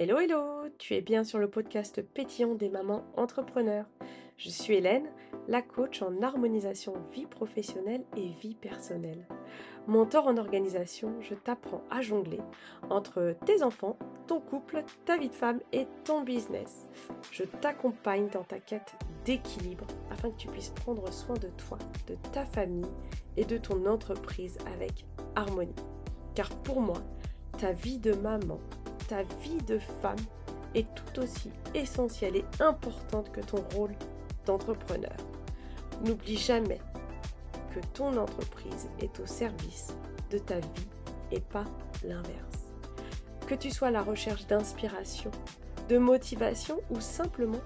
Hello, hello, tu es bien sur le podcast pétillant des mamans entrepreneurs. Je suis Hélène, la coach en harmonisation vie professionnelle et vie personnelle. Mentor en organisation, je t'apprends à jongler entre tes enfants, ton couple, ta vie de femme et ton business. Je t'accompagne dans ta quête d'équilibre afin que tu puisses prendre soin de toi, de ta famille et de ton entreprise avec harmonie. Car pour moi, ta vie de maman ta vie de femme est tout aussi essentielle et importante que ton rôle d'entrepreneur. N'oublie jamais que ton entreprise est au service de ta vie et pas l'inverse. Que tu sois à la recherche d'inspiration, de motivation ou simplement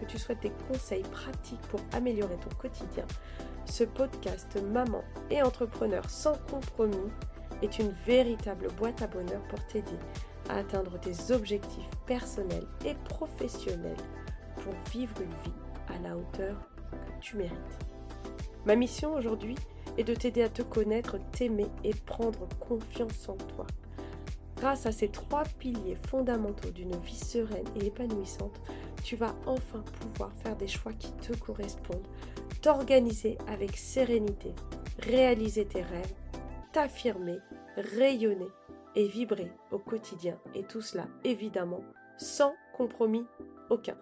que tu souhaites des conseils pratiques pour améliorer ton quotidien, ce podcast Maman et Entrepreneur sans compromis est une véritable boîte à bonheur pour t'aider à atteindre tes objectifs personnels et professionnels pour vivre une vie à la hauteur que tu mérites. Ma mission aujourd'hui est de t'aider à te connaître, t'aimer et prendre confiance en toi. Grâce à ces trois piliers fondamentaux d'une vie sereine et épanouissante, tu vas enfin pouvoir faire des choix qui te correspondent, t'organiser avec sérénité, réaliser tes rêves, t'affirmer, rayonner et vibrer au quotidien. Et tout cela, évidemment, sans compromis aucun.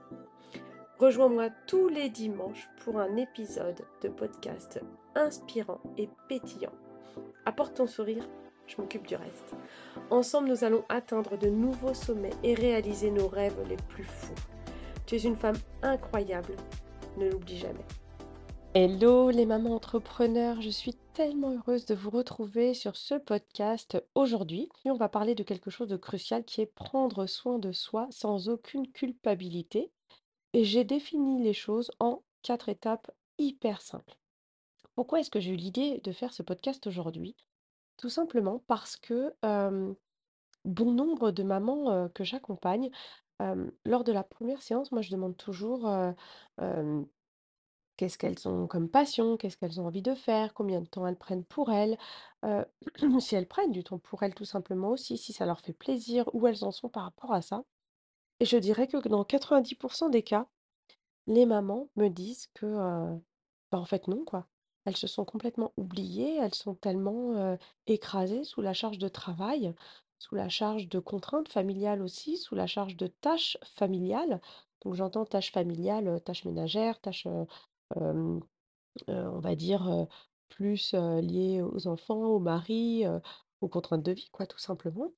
Rejoins-moi tous les dimanches pour un épisode de podcast inspirant et pétillant. Apporte ton sourire, je m'occupe du reste. Ensemble, nous allons atteindre de nouveaux sommets et réaliser nos rêves les plus fous. Tu es une femme incroyable, ne l'oublie jamais. Hello les mamans entrepreneurs, je suis tellement heureuse de vous retrouver sur ce podcast aujourd'hui. On va parler de quelque chose de crucial qui est prendre soin de soi sans aucune culpabilité. Et j'ai défini les choses en quatre étapes hyper simples. Pourquoi est-ce que j'ai eu l'idée de faire ce podcast aujourd'hui? Tout simplement parce que bon nombre de mamans que j'accompagne, lors de la première séance, moi je demande toujours Qu'est-ce qu'elles ont comme passion? Qu'est-ce qu'elles ont envie de faire? Combien de temps elles prennent pour elles? Si elles prennent du temps pour elles tout simplement aussi, si ça leur fait plaisir, où elles en sont par rapport à ça. Et je dirais que dans 90% des cas, les mamans me disent que, bah, en fait non quoi. Elles se sont complètement oubliées, elles sont tellement, écrasées sous la charge de travail, sous la charge de contraintes familiales aussi, sous la charge de tâches familiales. Donc j'entends tâches familiales, tâches ménagères, tâches, on va dire, plus, liées aux enfants, au mari, aux contraintes de vie quoi, tout simplement.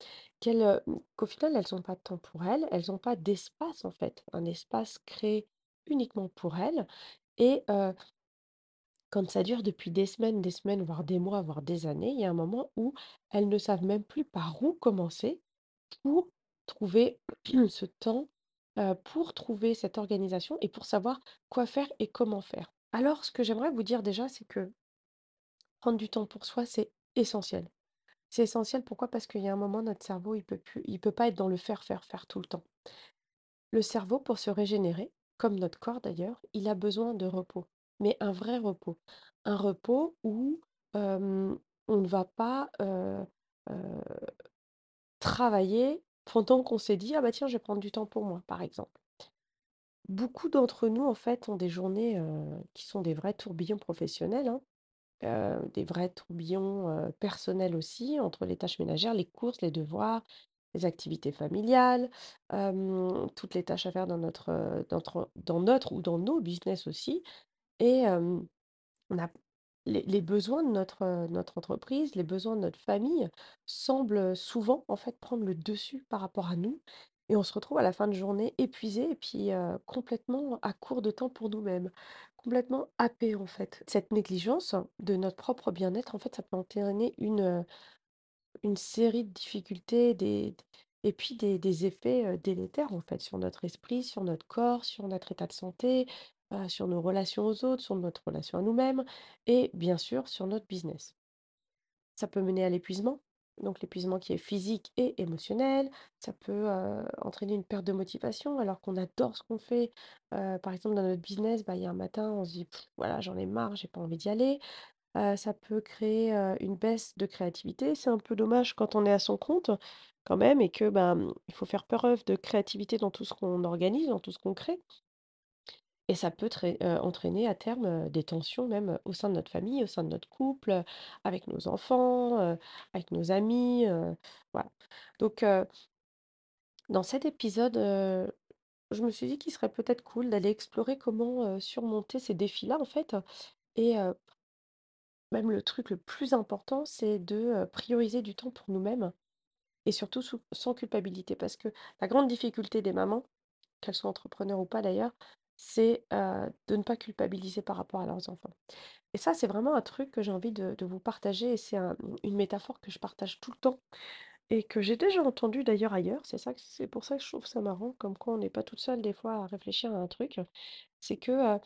Heu, qu'au final elles ont pas de temps pour elles, elles ont pas d'espace en fait, un espace créé uniquement pour elles et quand ça dure depuis des semaines, des semaines, voire des mois, voire des années, il y a un moment où elles ne savent même plus par où commencer pour trouver ce temps, pour trouver cette organisation et pour savoir quoi faire et comment faire. Alors ce que j'aimerais vous dire déjà, c'est que prendre du temps pour soi, c'est essentiel. C'est essentiel pourquoi? Parce qu'il y a un moment, notre cerveau, il peut peut pas être dans le faire, faire, faire tout le temps. Le cerveau, pour se régénérer, comme notre corps d'ailleurs, il a besoin de repos, mais un vrai repos. Un repos où on ne va pas, travailler pendant qu'on s'est dit: «Ah bah tiens, je vais prendre du temps pour moi», par exemple. Beaucoup d'entre nous, en fait, ont des journées, qui sont des vrais tourbillons professionnels, hein, des vrais tourbillons, personnels aussi, entre les tâches ménagères, les courses, les devoirs, les activités familiales, toutes les tâches à faire dans notre, dans notre ou dans nos business aussi et on a les besoins de notre, heu, notre entreprise, les besoins de notre famille semblent, souvent, en fait, prendre le dessus par rapport à nous et on se retrouve à la fin de journée épuisé et puis, heu, complètement à court de temps pour nous-mêmes, complètement happés, en fait. Cette négligence de notre propre bien-être, en fait, ça peut entraîner une, une série de difficultés, et puis des effets, délétères, en fait, sur notre esprit, sur notre corps, sur notre état de santé, sur nos relations aux autres, sur notre relation à nous-mêmes et bien sûr sur notre business. Ça peut mener à l'épuisement, donc l'épuisement qui est physique et émotionnel. Ça peut, entraîner une perte de motivation alors qu'on adore ce qu'on fait. Par exemple, dans notre business, bah, il y a un matin, on se dit: «Voilà, j'en ai marre, j'ai pas envie d'y aller». Ça peut créer, une baisse de créativité. C'est un peu dommage quand on est à son compte, quand même et que, mmh, il faut faire preuve de créativité dans tout ce qu'on organise, dans tout ce qu'on crée et ça peut heu, entraîner à terme, des tensions même, au sein de notre famille, au sein de notre couple, avec nos enfants, avec nos amis, voilà. Donc dans cet épisode, je me suis dit qu'il serait peut-être cool d'aller explorer comment, surmonter ces défis-là, en fait et même le truc le plus important, c'est de, prioriser du temps pour nous-mêmes et surtout sans culpabilité. Parce que la grande difficulté des mamans, qu'elles soient entrepreneurs ou pas d'ailleurs, c'est, de ne pas culpabiliser par rapport à leurs enfants. Et ça, c'est vraiment un truc que j'ai envie de vous partager et c'est un une métaphore que je partage tout le temps et que j'ai déjà entendue d'ailleurs ailleurs. C'est ça c'est pour ça que je trouve ça marrant, comme quoi on n'est pas toute seule des fois à réfléchir à un truc. C'est que,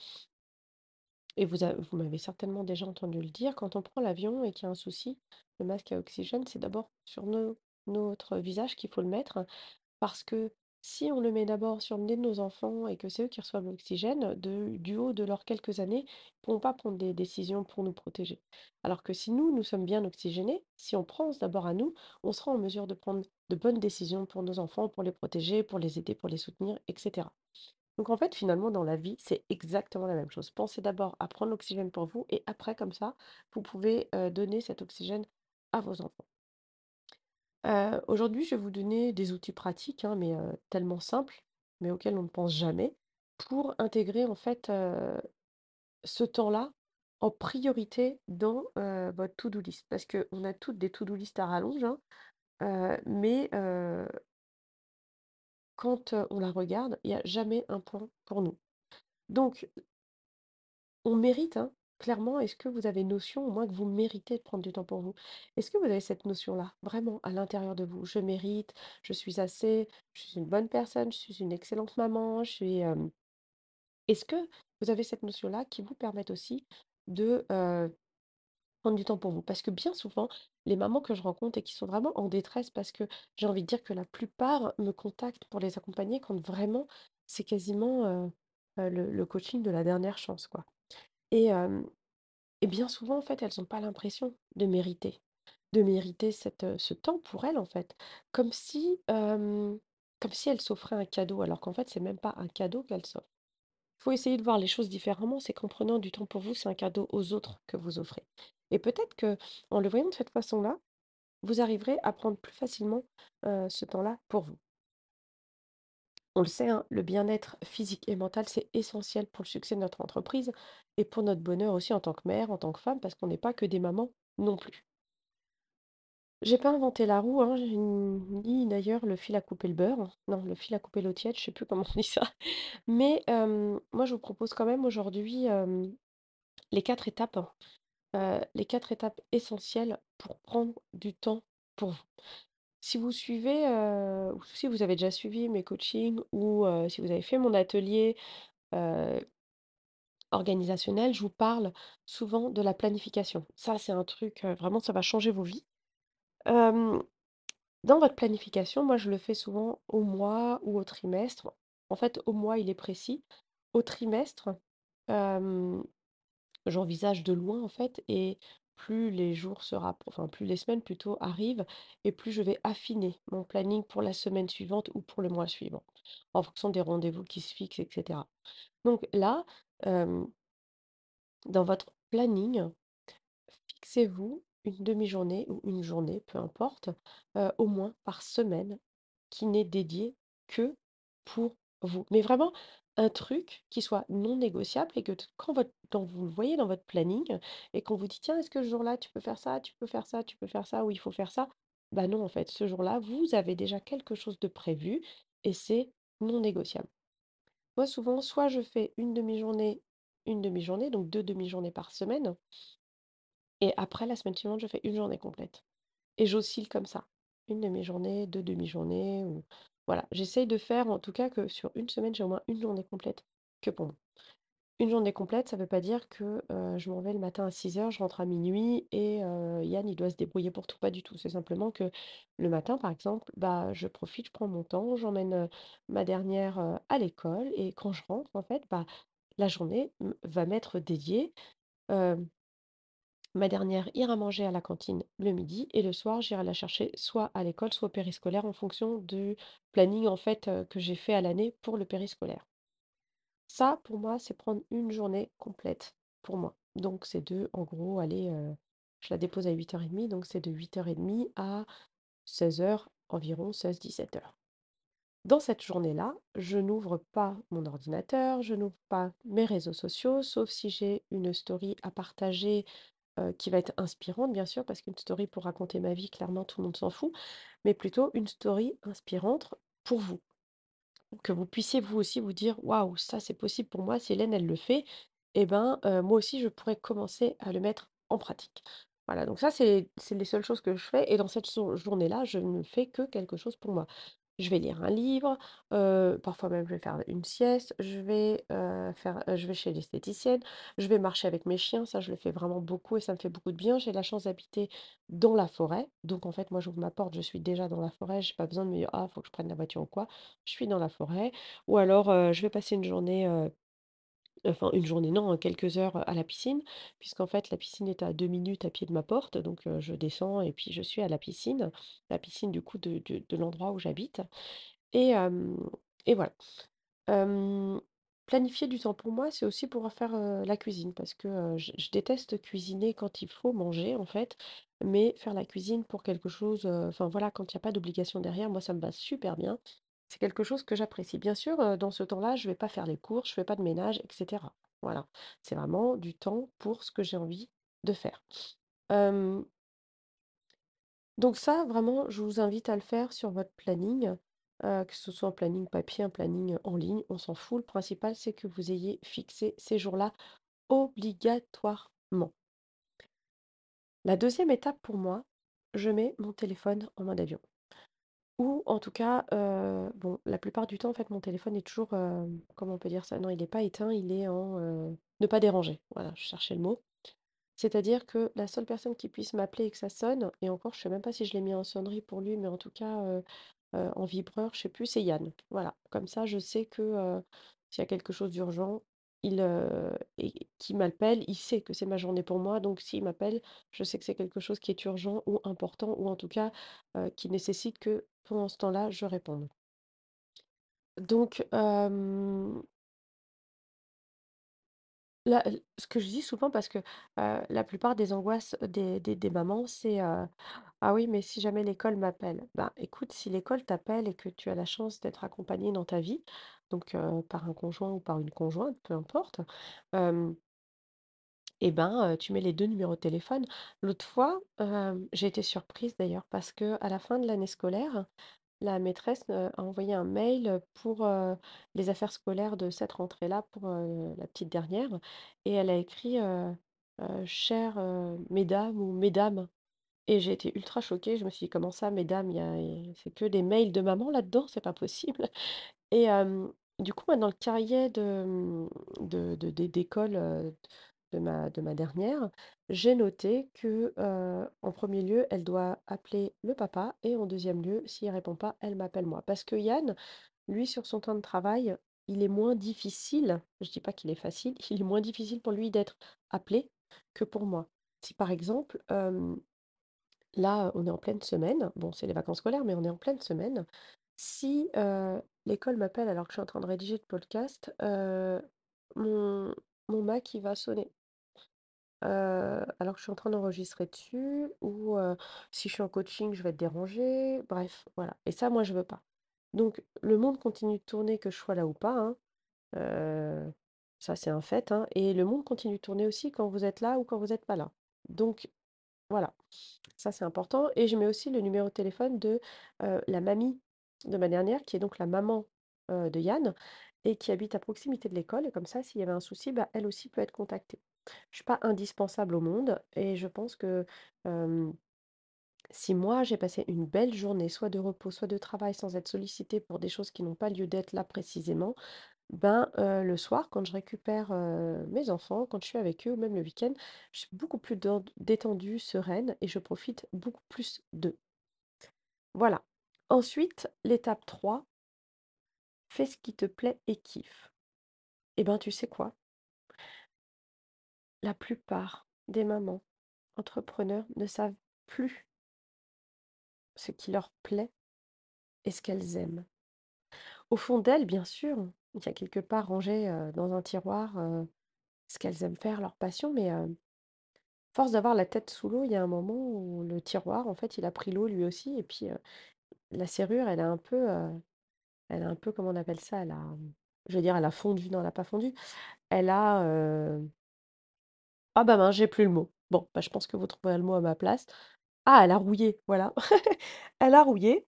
et vous vous m'avez certainement déjà entendu le dire, quand on prend l'avion et qu'il y a un souci, le masque à oxygène, c'est d'abord sur nos notre visage qu'il faut le mettre parce que si on le met d'abord sur le nez de nos enfants et que c'est eux qui reçoivent l'oxygène, du haut de leurs quelques années, ils ne pourront pas prendre des décisions pour nous protéger. Alors que si nous, nous sommes bien oxygénés, si on pense d'abord à nous, on sera en mesure de prendre de bonnes décisions pour nos enfants, pour les protéger, pour les aider, pour les soutenir, et cetera. Donc en fait, finalement, dans la vie, c'est exactement la même chose. Pensez d'abord à prendre l'oxygène pour vous et après, comme ça, vous pouvez, heu, donner cet oxygène à vos enfants. Heu, aujourd'hui, je vais vous donner des outils pratiques, hein, mais heu, tellement simples, mais auxquels on ne pense jamais, pour intégrer en fait, heu, ce temps-là en priorité dans, votre to-do list. Parce qu'on a toutes des to-do list à rallonge, hein, mais quand, on la regarde, il y a jamais un point pour nous. Donc on mérite, hein, clairement. Est-ce que vous avez notion au moins que vous méritez de prendre du temps pour vous? Est-ce que vous avez cette notion-là, vraiment à l'intérieur de vous? Je mérite, je suis assez, je suis une bonne personne, je suis une excellente maman, je suis, est-ce que vous avez cette notion-là qui vous permette aussi de, prendre du temps pour vous? Parce que bien souvent, les mamans que je rencontre et qui sont vraiment en détresse parce que j'ai envie de dire que la plupart me contactent pour les accompagner quand vraiment c'est quasiment, le coaching de la dernière chance, quoi et bien souvent, en fait, elles ont pas l'impression de mériter, de mériter cette, ce temps pour elles, en fait. Comme si, comme si elles s'offraient un cadeau, alors qu'en fait, c'est même pas un cadeau qu'elles s'offrent. Il faut essayer de voir les choses différemment, c'est qu'en prenant du temps pour vous, c'est un cadeau aux autres que vous offrez. Et peut-être que en le voyant de cette façon-là, vous arriverez à prendre plus facilement, ce temps-là pour vous. On le sait, hein, le bien-être physique et mental, c'est essentiel pour le succès de notre entreprise et pour notre bonheur aussi en tant que mère, en tant que femme, parce qu'on n'est pas que des mamans non plus. J'ai pas inventé la roue, hein, ni d'ailleurs le fil à couper le beurre. Non, le fil à couper l'eau tiède, je sais plus comment on dit ça. Mais moi, je vous propose quand même aujourd'hui, les 4 étapes, heu, les 4 étapes essentielles pour prendre du temps pour vous. Si vous suivez, heu, ou si vous avez déjà suivi mes coachings ou heu, si vous avez fait mon atelier, heu, organisationnel, je vous parle souvent de la planification. Ça, c'est un truc, vraiment, ça va changer vos vies. Dans votre planification, moi, je le fais souvent au mois ou au trimestre. En fait, au mois, il est précis. Au trimestre, j'envisage de loin, en fait et plus les jours se enfin, plus les semaines plutôt arrivent et plus je vais affiner mon planning pour la semaine suivante ou pour le mois suivant, en fonction des rendez-vous qui se fixent et cetera. Donc là, dans votre planning Fixez-vous une demi-journée ou une journée, peu importe, au moins par semaine qui n'est dédiée que pour vous. Mais vraiment un truc qui soit non négociable et que quand vous le voyez dans votre planning et qu'on vous dit: «Tiens, est-ce que ce jour-là, tu peux faire ça, tu peux faire ça, tu peux faire ça ou il faut faire ça?» bah non, en fait, ce jour-là, vous avez déjà quelque chose de prévu et c'est non négociable. Moi, souvent, soit je fais une demi-journée, une demi-journée, donc 2 demi-journées par semaine et après la semaine suivante, je fais une journée complète et j'oscille comme ça. Une demi-journée, 2 demi-journées ou voilà. J'essaye de faire en tout cas que sur une semaine, j'ai au moins une journée complète que pour moi. Une journée complète, ça veut pas dire que, je m'en vais le matin à six heures, je rentre à minuit et Yann, il doit se débrouiller pour tout, pas du tout. C'est simplement que le matin, par exemple, bah, je profite, je prends mon temps, j'emmène, ma dernière, à l'école et quand je rentre, en fait, bah, la journée va m'être dédiée, Ma dernière ira manger à la cantine le midi et le soir, j'irai la chercher soit à l'école, soit au périscolaire en fonction du planning en fait, que j'ai fait à l'année pour le périscolaire. Ça, pour moi, c'est prendre une journée complète pour moi. Donc c'est de, en gros, aller, je la dépose à 08:30, donc c'est de 08:30 à 16:00 environ, 16-17:00. Dans cette journée-là, je n'ouvre pas mon ordinateur, je n'ouvre pas mes réseaux sociaux, sauf si j'ai une story à partager, heu, qui va être inspirante bien sûr, parce qu'une story pour raconter ma vie, clairement tout le monde s'en fout, mais plutôt une story inspirante pour vous. Que vous puissiez vous aussi vous dire: «Waouh, ça c'est possible pour moi, si Hélène elle le fait et ben, heu, moi aussi je pourrais commencer à le mettre en pratique». Voilà, donc ça c'est les seules choses que je fais et dans cette jour journée-là, je ne fais que quelque chose pour moi. Je vais lire un livre, parfois même je vais faire une sieste, je vais, faire chez l'esthéticienne, je vais marcher avec mes chiens, ça je le fais vraiment beaucoup et ça me fait beaucoup de bien. J'ai la chance d'habiter dans la forêt, donc en fait moi j'ouvre ma porte, je suis déjà dans la forêt, j'ai pas besoin de me dire: «Ah faut que je prenne la voiture ou quoi». Je suis dans la forêt ou alors, je vais passer une journée, enfin une journée non, hein, quelques heures à la piscine, puisqu'en fait la piscine est à 2 minutes à pied de ma porte, donc je descends et puis je suis à la piscine. La piscine du coup de l'endroit où j'habite et voilà. Planifier du temps pour moi, c'est aussi pouvoir faire, la cuisine parce que, je déteste cuisiner quand il faut manger en fait, mais faire la cuisine pour quelque chose, enfin voilà, quand il y a pas d'obligation derrière, moi ça me va super bien. C'est quelque chose que j'apprécie. Bien sûr, dans ce temps-là, je vais pas faire les courses, je fais pas de ménage et cetera. Voilà. C'est vraiment du temps pour ce que j'ai envie de faire. Donc ça, vraiment, je vous invite à le faire sur votre planning, que ce soit un planning papier, un planning en ligne, on s'en fout. Le principal, c'est que vous ayez fixé ces jours-là obligatoirement. La deuxième étape pour moi, je mets mon téléphone en mode avion. Ou en tout cas, bon, la plupart du temps, en fait, mon téléphone est toujours, comment on peut dire ça? Non, il est pas éteint, il est en, ne pas déranger. Voilà, je cherchais le mot. C'est-à-dire que la seule personne qui puisse m'appeler et que ça sonne et encore je sais même pas si je l'ai mis en sonnerie pour lui, mais en tout cas, en vibreur, je sais plus, c'est Yann. Voilà, comme ça je sais que, s'il y a quelque chose d'urgent, il, et m'appelle, il sait que c'est ma journée pour moi, donc s'il m'appelle, je sais que c'est quelque chose qui est urgent ou important ou en tout cas, qui nécessite que pendant ce temps-là, je réponde. Donc, Là, ce que je dis souvent parce que, la plupart des angoisses des des mamans, c'est, «Ah oui, mais si jamais l'école m'appelle». Ben, écoute, si l'école t'appelle et que tu as la chance d'être accompagnée dans ta vie, donc par un conjoint ou par une conjointe, peu importe, et ben, tu mets les 2 numéros de téléphone. L'autre fois, j'ai été surprise d'ailleurs parce qu'à la fin de l'année scolaire, la maîtresse, a envoyé un mail, pour, les affaires scolaires de cette rentrée-là pour, la petite dernière et elle a écrit, heu heu: «Chères, heu, mesdames» ou «Mesdames» et j'ai été ultra choquée. Je me suis dit: «Comment ça mesdames? C'est que des mails de maman là-dedans? C'est pas possible» et du coup, dans le cahier de, mmh, de de d'é d'école, de ma de ma dernière, j'ai noté que, heu, en premier lieu, elle doit appeler le papa et en deuxième lieu, s'il répond pas, elle m'appelle moi. Parce que Yann, lui, sur son temps de travail, il est moins difficile, je dis pas qu'il est facile, il est moins difficile pour lui d'être appelé que pour moi. Si par exemple, hem, là, on est en pleine semaine, bon, c'est les vacances scolaires, mais on est en pleine semaine. Si, heu, l'école m'appelle alors que je suis en train de rédiger le podcast, mon mon Mac, il va sonner. Alors que je suis en train d'enregistrer dessus ou, si je suis en coaching, je vais être dérangée, bref, voilà et ça, moi, je veux pas. Donc le monde continue de tourner que je sois là ou pas, hein, ça, c'est un fait, hein et le monde continue de tourner aussi quand vous êtes là ou quand vous êtes pas là. Donc voilà, ça, c'est important et je mets aussi le numéro de téléphone de, la mamie de ma dernière, qui est donc la maman, de Yann et qui habite à proximité de l'école et comme ça, s'il y avait un souci, bah, elle aussi peut être contactée. Je suis pas indispensable au monde et je pense que, si moi j'ai passé une belle journée, soit de repos, soit de travail, sans être sollicitée pour des choses qui n'ont pas lieu d'être là précisément, ben, le soir quand je récupère, mes enfants, quand je suis avec eux ou même le week-end, je suis beaucoup plus détendue, sereine et je profite beaucoup plus d'eux. Voilà. Ensuite, l'étape 3, fais ce qui te plaît et kiffe. Et ben, tu sais quoi? La plupart des mamans entrepreneurs ne savent plus ce qui leur plaît et ce qu'elles aiment. Au fond d'elles, bien sûr, il y a quelque part rangé, dans un tiroir, ce qu'elles aiment faire, leur passion, mais, force d'avoir la tête sous l'eau, il y a un moment où le tiroir, en fait, il a pris l'eau lui aussi et puis, la serrure, elle a un peu, elle a un peu, comment on appelle ça? Elle a, je vais dire, elle a fondu. Non, elle a pas fondu. Elle a, heu ah bah j'ai plus le mot. Bon, bah, je pense que vous trouverez le mot à ma place. Ah, elle a rouillé, voilà. Elle a rouillé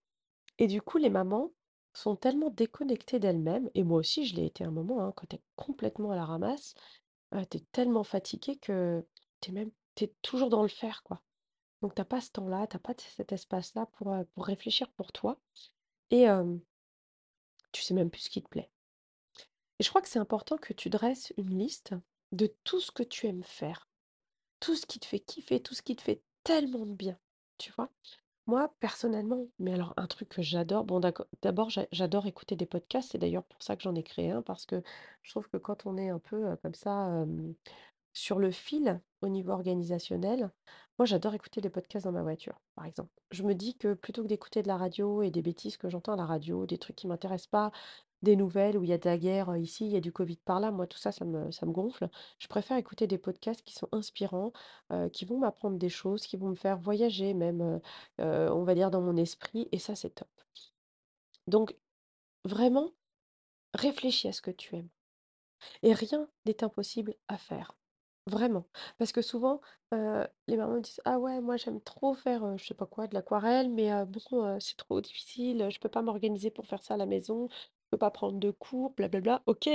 et du coup, les mamans sont tellement déconnectées d'elles-mêmes et moi aussi je l'ai été un moment, hein, quand tu es complètement à la ramasse, heu, tu es tellement fatigué que tu es même tu toujours dans le faire, quoi. Donc tu as pas ce temps-là, tu as pas cet espace-là pour, heu, pour réfléchir pour toi et hem, tu sais même plus ce qui te plaît. Et je crois que c'est important que tu dresses une liste de tout ce que tu aimes faire, tout ce qui te fait kiffer, tout ce qui te fait tellement de bien, tu vois? Moi, personnellement, mais alors un truc que j'adore, bon d'abord j'a j'adore écouter des podcasts, c'est d'ailleurs pour ça que j'en ai créé un parce que je trouve que quand on est un peu, heu, comme ça, sur le fil au niveau organisationnel, moi j'adore écouter des podcasts dans ma voiture, par exemple. Je me dis que plutôt que d'écouter de la radio et des bêtises que j'entends à la radio, des trucs qui m'intéressent pas, des nouvelles où il y a de la guerre, ici, il y a du covid par là, moi tout ça, ça me gonfle. Je préfère écouter des podcasts qui sont inspirants, qui vont m'apprendre des choses, qui vont me faire voyager même, on va dire dans mon esprit et ça, c'est top. Donc vraiment, réfléchis à ce que tu aimes et rien n'est impossible à faire. Vraiment. Parce que souvent, heu, les mamans disent: «Ah ouais, moi j'aime trop faire, heu, je sais pas quoi, de l'aquarelle, mais bon, c'est trop difficile, heu, je peux pas m'organiser pour faire ça à la maison, je peux pas prendre de cours, blablabla». OK,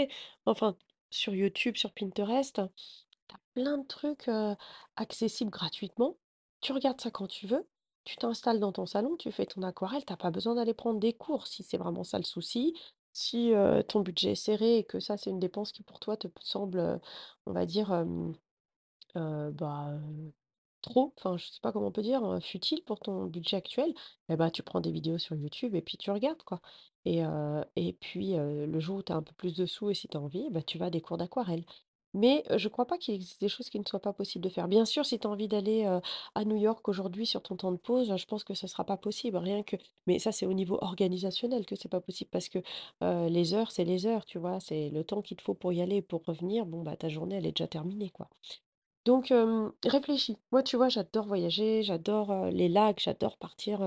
enfin, sur YouTube, sur Pinterest, tu as plein de trucs, accessibles gratuitement. Tu regardes ça quand tu veux, tu t'installes dans ton salon, tu fais ton aquarelle, tu as pas besoin d'aller prendre des cours si c'est vraiment ça le souci. Si, ton budget est serré et que ça, c'est une dépense qui pour toi te semble, on va dire, Heu, bah, heu, trop, enfin, je sais pas comment on peut dire, heu, futile pour ton budget actuel, et bah, tu prends des vidéos sur YouTube et puis tu regardes, quoi. Et heu et puis, le jour où tu as un peu plus de sous et si tu as envie, bah, tu vas à des cours d'aquarelle. Mais, heu, je crois pas qu'il existe des choses qui ne soient pas possibles de faire. Bien sûr, si tu as envie d'aller, à New York aujourd'hui sur ton temps de pause, je pense que ce sera pas possible, rien que mais ça, c'est au niveau organisationnel que c'est pas possible parce que, les heures, c'est les heures, tu vois? C'est le temps qu'il te faut pour y aller et pour revenir, bon, bah, ta journée, elle est déjà terminée, quoi. Donc, réfléchis. Moi, tu vois, j'adore voyager, j'adore, les lacs, j'adore partir,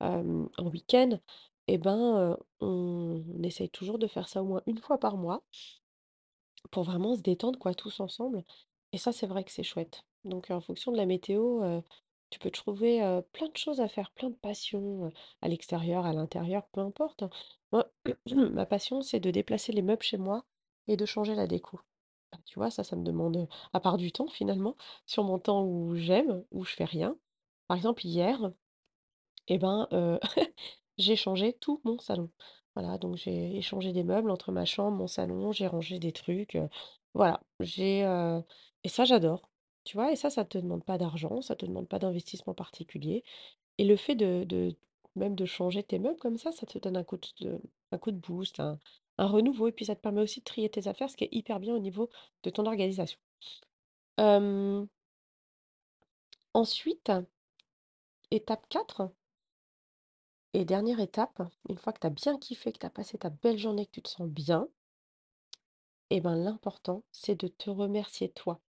en week-end et ben, heu, on essaye toujours de faire ça au moins une fois par mois pour vraiment se détendre, quoi, tous ensemble et ça, c'est vrai que c'est chouette. Donc, en fonction de la météo, tu peux trouver, plein de choses à faire, plein de passions, à l'extérieur, à l'intérieur, peu importe, hein. Moi, ma passion, c'est de déplacer les meubles chez moi et de changer la déco. Bah, tu vois, ça, ça me demande, à part du temps finalement, sur mon temps où j'aime, où je fais rien. Par exemple, hier, et ben, heu, j'ai changé tout mon salon. Voilà, donc j'ai échangé des meubles entre ma chambre, mon salon, j'ai rangé des trucs, heu, voilà. J'ai, heu et ça, j'adore. Tu vois? Et ça, ça te demande pas d'argent, ça te demande pas d'investissement particulier et le fait de de même de changer tes meubles comme ça, ça te donne un coup de un coup de boost, un un renouveau et puis ça te permet aussi de trier tes affaires, ce qui est hyper bien au niveau de ton organisation. Ensuite, étape 4 et dernière étape, une fois que tu as bien kiffé, que tu as passé ta belle journée, que tu te sens bien, et ben, l'important, c'est de te remercier toi.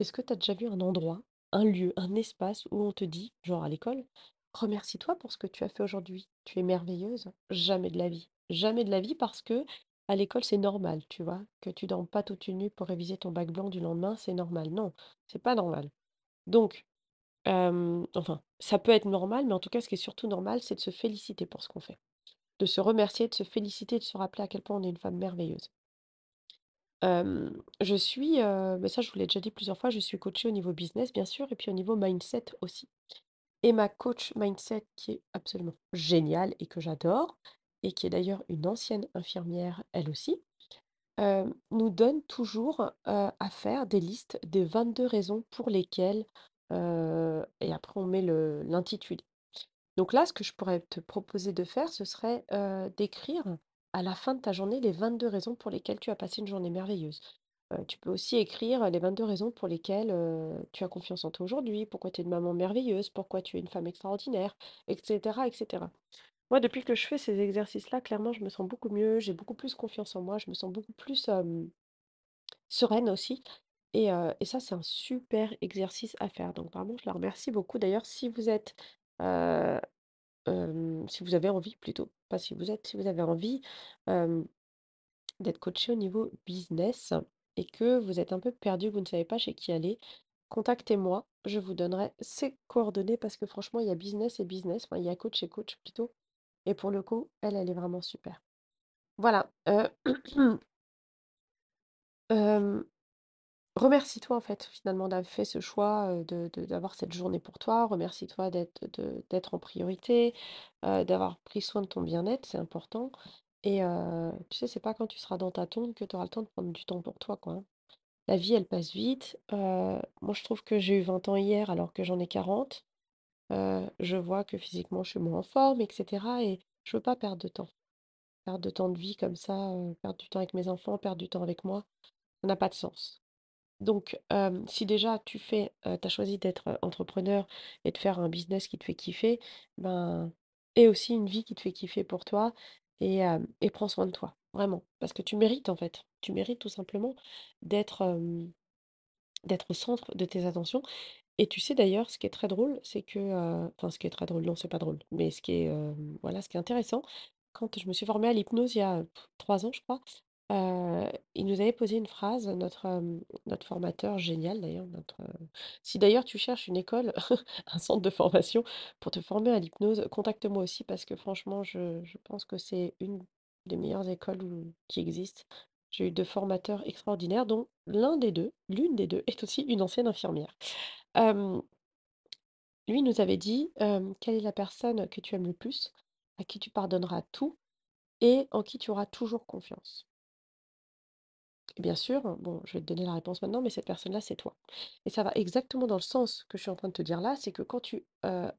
Est-ce que tu as déjà vu un endroit, un lieu, un espace où on te dit, genre à l'école: «Remercie-toi pour ce que tu as fait aujourd'hui, tu es merveilleuse»? Jamais de la vie. Jamais de la vie parce que à l'école, c'est normal, tu vois? Que tu dormes pas toute une nuit pour réviser ton bac blanc du lendemain, c'est normal. Non, c'est pas normal. Donc enfin, ça peut être normal, mais en tout cas, ce qui est surtout normal, c'est de se féliciter pour ce qu'on fait. De se remercier, de se féliciter, de se rappeler à quel point on est une femme merveilleuse. Je suis, mais ça, je vous l'ai déjà dit plusieurs fois, je suis coachée au niveau business, bien sûr, et puis au niveau mindset aussi. Et ma coach mindset, qui est absolument géniale et que j'adore, et qui est d'ailleurs une ancienne infirmière, elle aussi, hem, nous donne toujours, heu, à faire des listes des 22 raisons pour lesquelles, heu et après on met l'intitulé. Donc là, ce que je pourrais te proposer de faire, ce serait, d'écrire à la fin de ta journée les 22 raisons pour lesquelles tu as passé une journée merveilleuse. Tu peux aussi écrire les 22 raisons pour lesquelles, tu as confiance en toi aujourd'hui, pourquoi tu es une maman merveilleuse, pourquoi tu es une femme extraordinaire et cetera et cetera. Moi, depuis que je fais ces exercices-là, clairement, je me sens beaucoup mieux, j'ai beaucoup plus confiance en moi, je me sens beaucoup plus, sereine aussi et et ça, c'est un super exercice à faire donc vraiment, je la remercie beaucoup. D'ailleurs, si vous êtes, si vous avez envie plutôt, pas si vous êtes, si vous avez envie, d'être coachée au niveau business et que vous êtes un peu perdu, vous ne savez pas chez qui aller, contactez-moi, je vous donnerai ses coordonnées parce que franchement, il y a business et business, enfin, il y a coach et coach plutôt et pour le coup, elle, elle est vraiment super. Voilà, heu, hem, remercie-toi, en fait, finalement, d'avoir fait ce choix, de d'avoir cette journée pour toi. Remercie-toi d'être en priorité, d'avoir pris soin de ton bien-être, c'est important et tu sais, c'est pas quand tu seras dans ta tombe que tu auras le temps de prendre du temps pour toi, quoi, hein. La vie, elle passe vite, moi, je trouve que j'ai eu 20 ans hier alors que j'en ai 40. Heu, je vois que physiquement, je suis moins en forme et cetera et je veux pas perdre de temps. Perdre de temps de vie comme ça, heu, perdre du temps avec mes enfants, perdre du temps avec moi, ça n'a pas de sens. Donc, hem, si déjà tu fais, heu, tu as choisi d'être, entrepreneur et de faire un business qui te fait kiffer, ben et aussi une vie qui te fait kiffer pour toi et prends soin de toi, vraiment. Parce que tu mérites, en fait. Tu mérites tout simplement d'être, d'être au centre de tes attentions et tu sais d'ailleurs, ce qui est très drôle, c'est que, heu enfin ce qui est très drôle, non, c'est pas drôle, mais ce qui est, voilà, ce qui est intéressant, quand je me suis formée à l'hypnose il y a 3 ans, je crois, il nous avait posé une phrase, notre, formateur génial d'ailleurs, notre, si d'ailleurs tu cherches une école, un centre de formation pour te former à l'hypnose, contacte-moi aussi parce que franchement, je pense que c'est une des meilleures écoles qui existent. J'ai eu 2 formateurs extraordinaires dont l'un des 2, l'une des 2 est aussi une ancienne infirmière. Lui nous avait dit, «Quelle est la personne que tu aimes le plus, à qui tu pardonneras tout et en qui tu auras toujours confiance?» Et bien sûr, bon, je vais te donner la réponse maintenant, mais cette personne-là, c'est toi. Et ça va exactement dans le sens que je suis en train de te dire là, c'est que quand tu,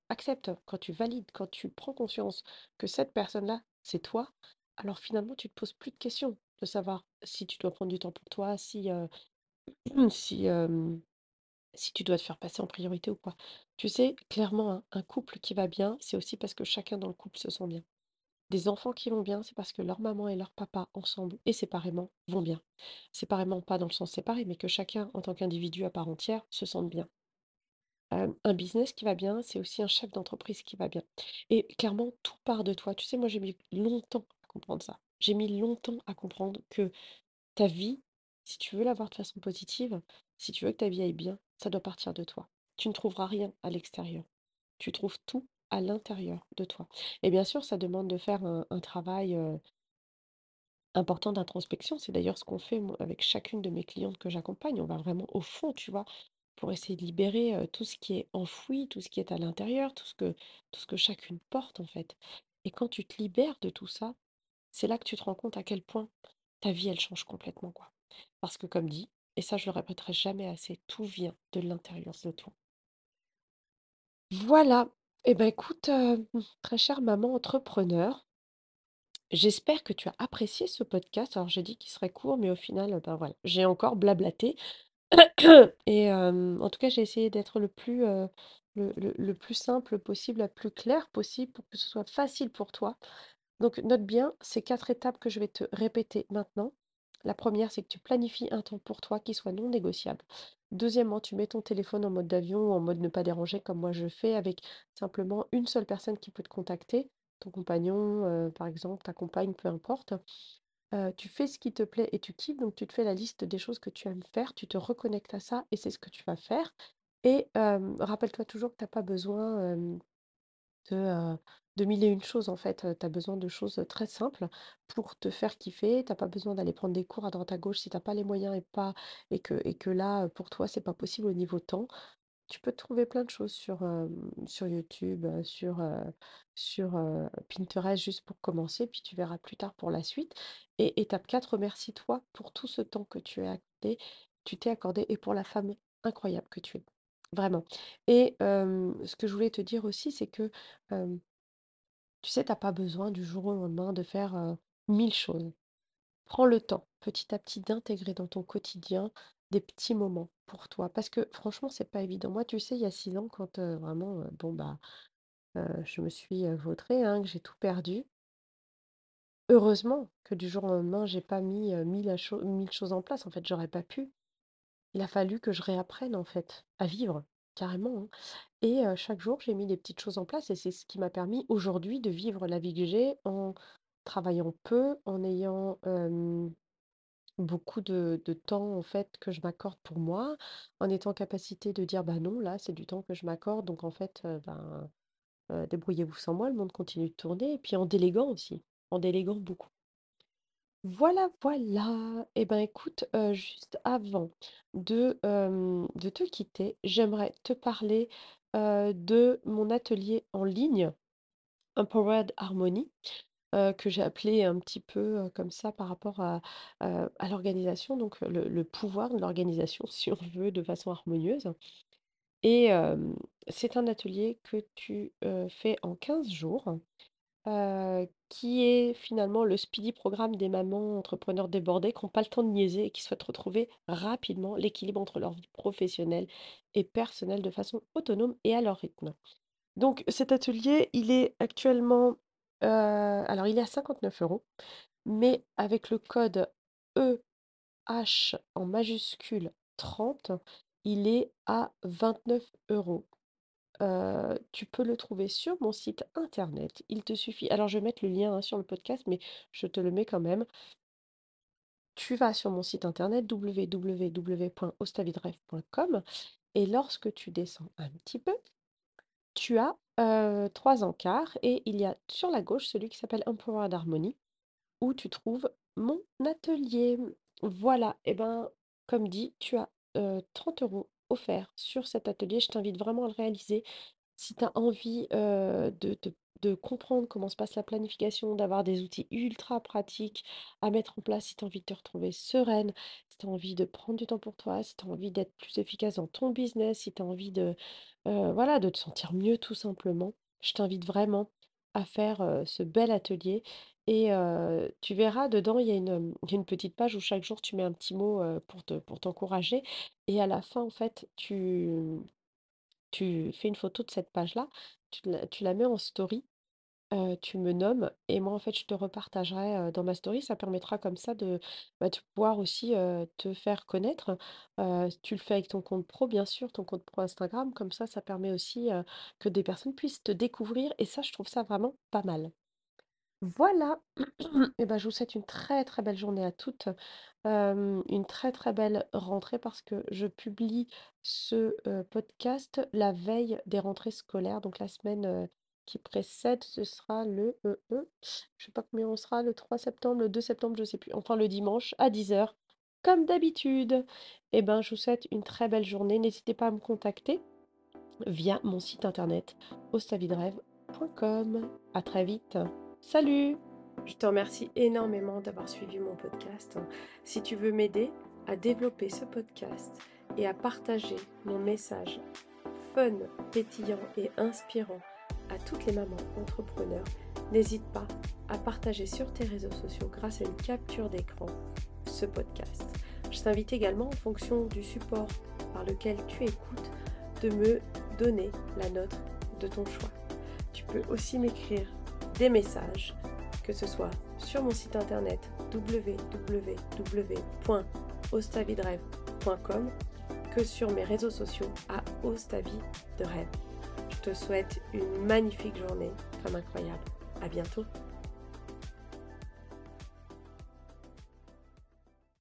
acceptes, quand tu valides, quand tu prends conscience que cette personne-là, c'est toi, alors finalement, tu te poses plus de questions de savoir si tu dois prendre du temps pour toi, si, si, si tu dois te faire passer en priorité ou quoi. Tu sais, clairement, un un couple qui va bien, c'est aussi parce que chacun dans le couple se sent bien. Des enfants qui vont bien, c'est parce que leur maman et leur papa, ensemble et séparément, vont bien. Séparément, pas dans le sens séparé, mais que chacun, en tant qu'individu à part entière, se sente bien. Un business qui va bien, c'est aussi un chef d'entreprise qui va bien. Et clairement, tout part de toi. Tu sais, moi, j'ai mis longtemps à comprendre ça. J'ai mis longtemps à comprendre que ta vie, si tu veux l'avoir de façon positive, si tu veux que ta vie aille bien, ça doit partir de toi. Tu ne trouveras rien à l'extérieur. Tu trouves tout à l'intérieur de toi. Et bien sûr, ça demande de faire un travail, important d'introspection. C'est d'ailleurs ce qu'on fait, avec chacune de mes clientes que j'accompagne. On va vraiment au fond, tu vois? Pour essayer de libérer, tout ce qui est enfoui, tout ce qui est à l'intérieur, tout tout ce que chacune porte, en fait. Et quand tu te libères de tout ça, c'est là que tu te rends compte à quel point ta vie, elle change complètement, quoi. Parce que comme dit, et ça je le répéterai jamais assez, tout vient de l'intérieur de toi. Voilà. Et bah, écoute, heu, très chère maman entrepreneur j'espère que tu as apprécié ce podcast. Alors j'ai dit qu'il serait court, mais au final, ben, voilà, j'ai encore blablaté et en tout cas, j'ai essayé d'être le plus, le le plus simple possible, la plus claire possible pour que ce soit facile pour toi. Donc note bien ces 4 étapes que je vais te répéter maintenant. La première, c'est que tu planifies un temps pour toi qui soit non négociable. Deuxièmement, tu mets ton téléphone en mode avion ou en mode ne pas déranger comme moi je fais avec simplement une seule personne qui peut te contacter, ton compagnon, heu, par exemple, ta compagne, peu importe. Heu, tu fais ce qui te plaît et tu kiffes, donc tu te fais la liste des choses que tu aimes faire, tu te reconnectes à ça et c'est ce que tu vas faire et hem, rappelle-toi toujours que tu as pas besoin, de, de 1000 et une choses en fait, heu, tu as besoin de choses, très simples pour te faire kiffer. Tu as pas besoin d'aller prendre des cours à droite à gauche si tu as pas les moyens et pas et que là, pour toi, c'est pas possible au niveau temps. Tu peux trouver plein de choses sur, YouTube, sur, Pinterest juste pour commencer, puis tu verras plus tard pour la suite. Et étape 4, remercie-toi pour tout ce temps que tu as accordé tu t'es accordé et pour la femme incroyable que tu es, vraiment. Et ce que je voulais te dire aussi, c'est que, tu sais, tu as pas besoin du jour au lendemain de faire, 1000 choses. Prends le temps. petit à petit d'intégrer dans ton quotidien des petits moments pour toi. Parce que franchement, c'est pas évident. Moi, tu sais, il y a 6 ans, quand, vraiment, bon, bah, je me suis, heu, vautrée, hein, que j'ai tout perdu. Heureusement que du jour au lendemain, j'ai pas mis, heu, 1000 cho 1000 choses en place. En fait, j'aurais pas pu. Il a fallu que je réapprenne, en fait, à vivre, carrément, hein. Et chaque jour, j'ai mis des petites choses en place et c'est ce qui m'a permis aujourd'hui de vivre la vie que j'ai en travaillant peu, en ayant, beaucoup de temps, en fait, que je m'accorde pour moi, en étant en capacité de dire: «Bah non, là, c'est du temps que je m'accorde donc en fait, ben, débrouillez-vous sans moi, le monde continue de tourner» et puis en déléguant aussi, en déléguant beaucoup. Voilà, voilà. Et ben, écoute, heu, juste avant de, te quitter, j'aimerais te parler, de mon atelier en ligne, Empowered Harmony, que j'ai appelé un petit peu, comme ça par rapport à, l'organisation, donc le pouvoir de l'organisation, si on veut, de façon harmonieuse. Et c'est un atelier que tu, fais en 15 jours. Qui est finalement le speedy programme des mamans entrepreneurs débordées qui ont pas le temps de niaiser et qui souhaitent retrouver rapidement l'équilibre entre leur vie professionnelle et personnelle de façon autonome et à leur rythme. Donc cet atelier, il est actuellement, alors il est à 59 euros, mais avec le code EH en majuscule 30, il est à 29 euros. Tu peux le trouver sur mon site internet. Il te suffit alors je vais mettre le lien, hein, sur le podcast, mais je te le mets quand même. Tu vas sur mon site internet www.ostavidrêve.com et lorsque tu descends un petit peu, tu as, 3 encarts et il y a sur la gauche celui qui s'appelle Empowered Harmony où tu trouves mon atelier. Voilà et ben, comme dit, tu as, heu, 30 € offerts sur cet atelier. Je t'invite vraiment à le réaliser. Si tu as envie, de comprendre comment se passe la planification, d'avoir des outils ultra pratiques à mettre en place, si tu as envie de te retrouver sereine, si tu as envie de prendre du temps pour toi, si tu as envie d'être plus efficace dans ton business, si tu as envie de, voilà, de te sentir mieux tout simplement, je t'invite vraiment à faire, ce bel atelier et tu verras dedans, il y a une, petite page où chaque jour tu mets un petit mot, pour te pour t'encourager et à la fin, en fait, tu tu fais une photo de cette page-là, tu tu la mets en story, tu me nommes et moi, en fait, je te repartagerai, dans ma story. Ça permettra comme ça de, bah, pouvoir aussi, te faire connaître. Tu le fais avec ton compte pro, bien sûr, ton compte pro Instagram. Comme ça, ça permet aussi, que des personnes puissent te découvrir et ça, je trouve ça vraiment pas mal. Voilà et ben, je vous souhaite une très, très belle journée à toutes, une très, très belle rentrée parce que je publie ce, podcast la veille des rentrées scolaires, donc la semaine, qui précède, ce sera le, heu heu, je sais pas combien on sera, le 3 septembre, le 2 septembre, je sais plus, enfin le dimanche à 10:00 comme d'habitude. Et ben, je vous souhaite une très belle journée. N'hésitez pas à me contacter via mon site internet ostavidrêve.com. À très vite. Salut! Je te remercie énormément d'avoir suivi mon podcast. Si tu veux m'aider à développer ce podcast et à partager mon message fun, pétillant et inspirant à toutes les mamans entrepreneurs, n'hésite pas à partager sur tes réseaux sociaux grâce à une capture d'écran ce podcast. Je t'invite également en fonction du support par lequel tu écoutes de me donner la note de ton choix. Tu peux aussi m'écrire des messages, que ce soit sur mon site internet www.ostavidrêve.com que sur mes réseaux sociaux à Ostavi de. Je te souhaite une magnifique journée, femme incroyable. À bientôt.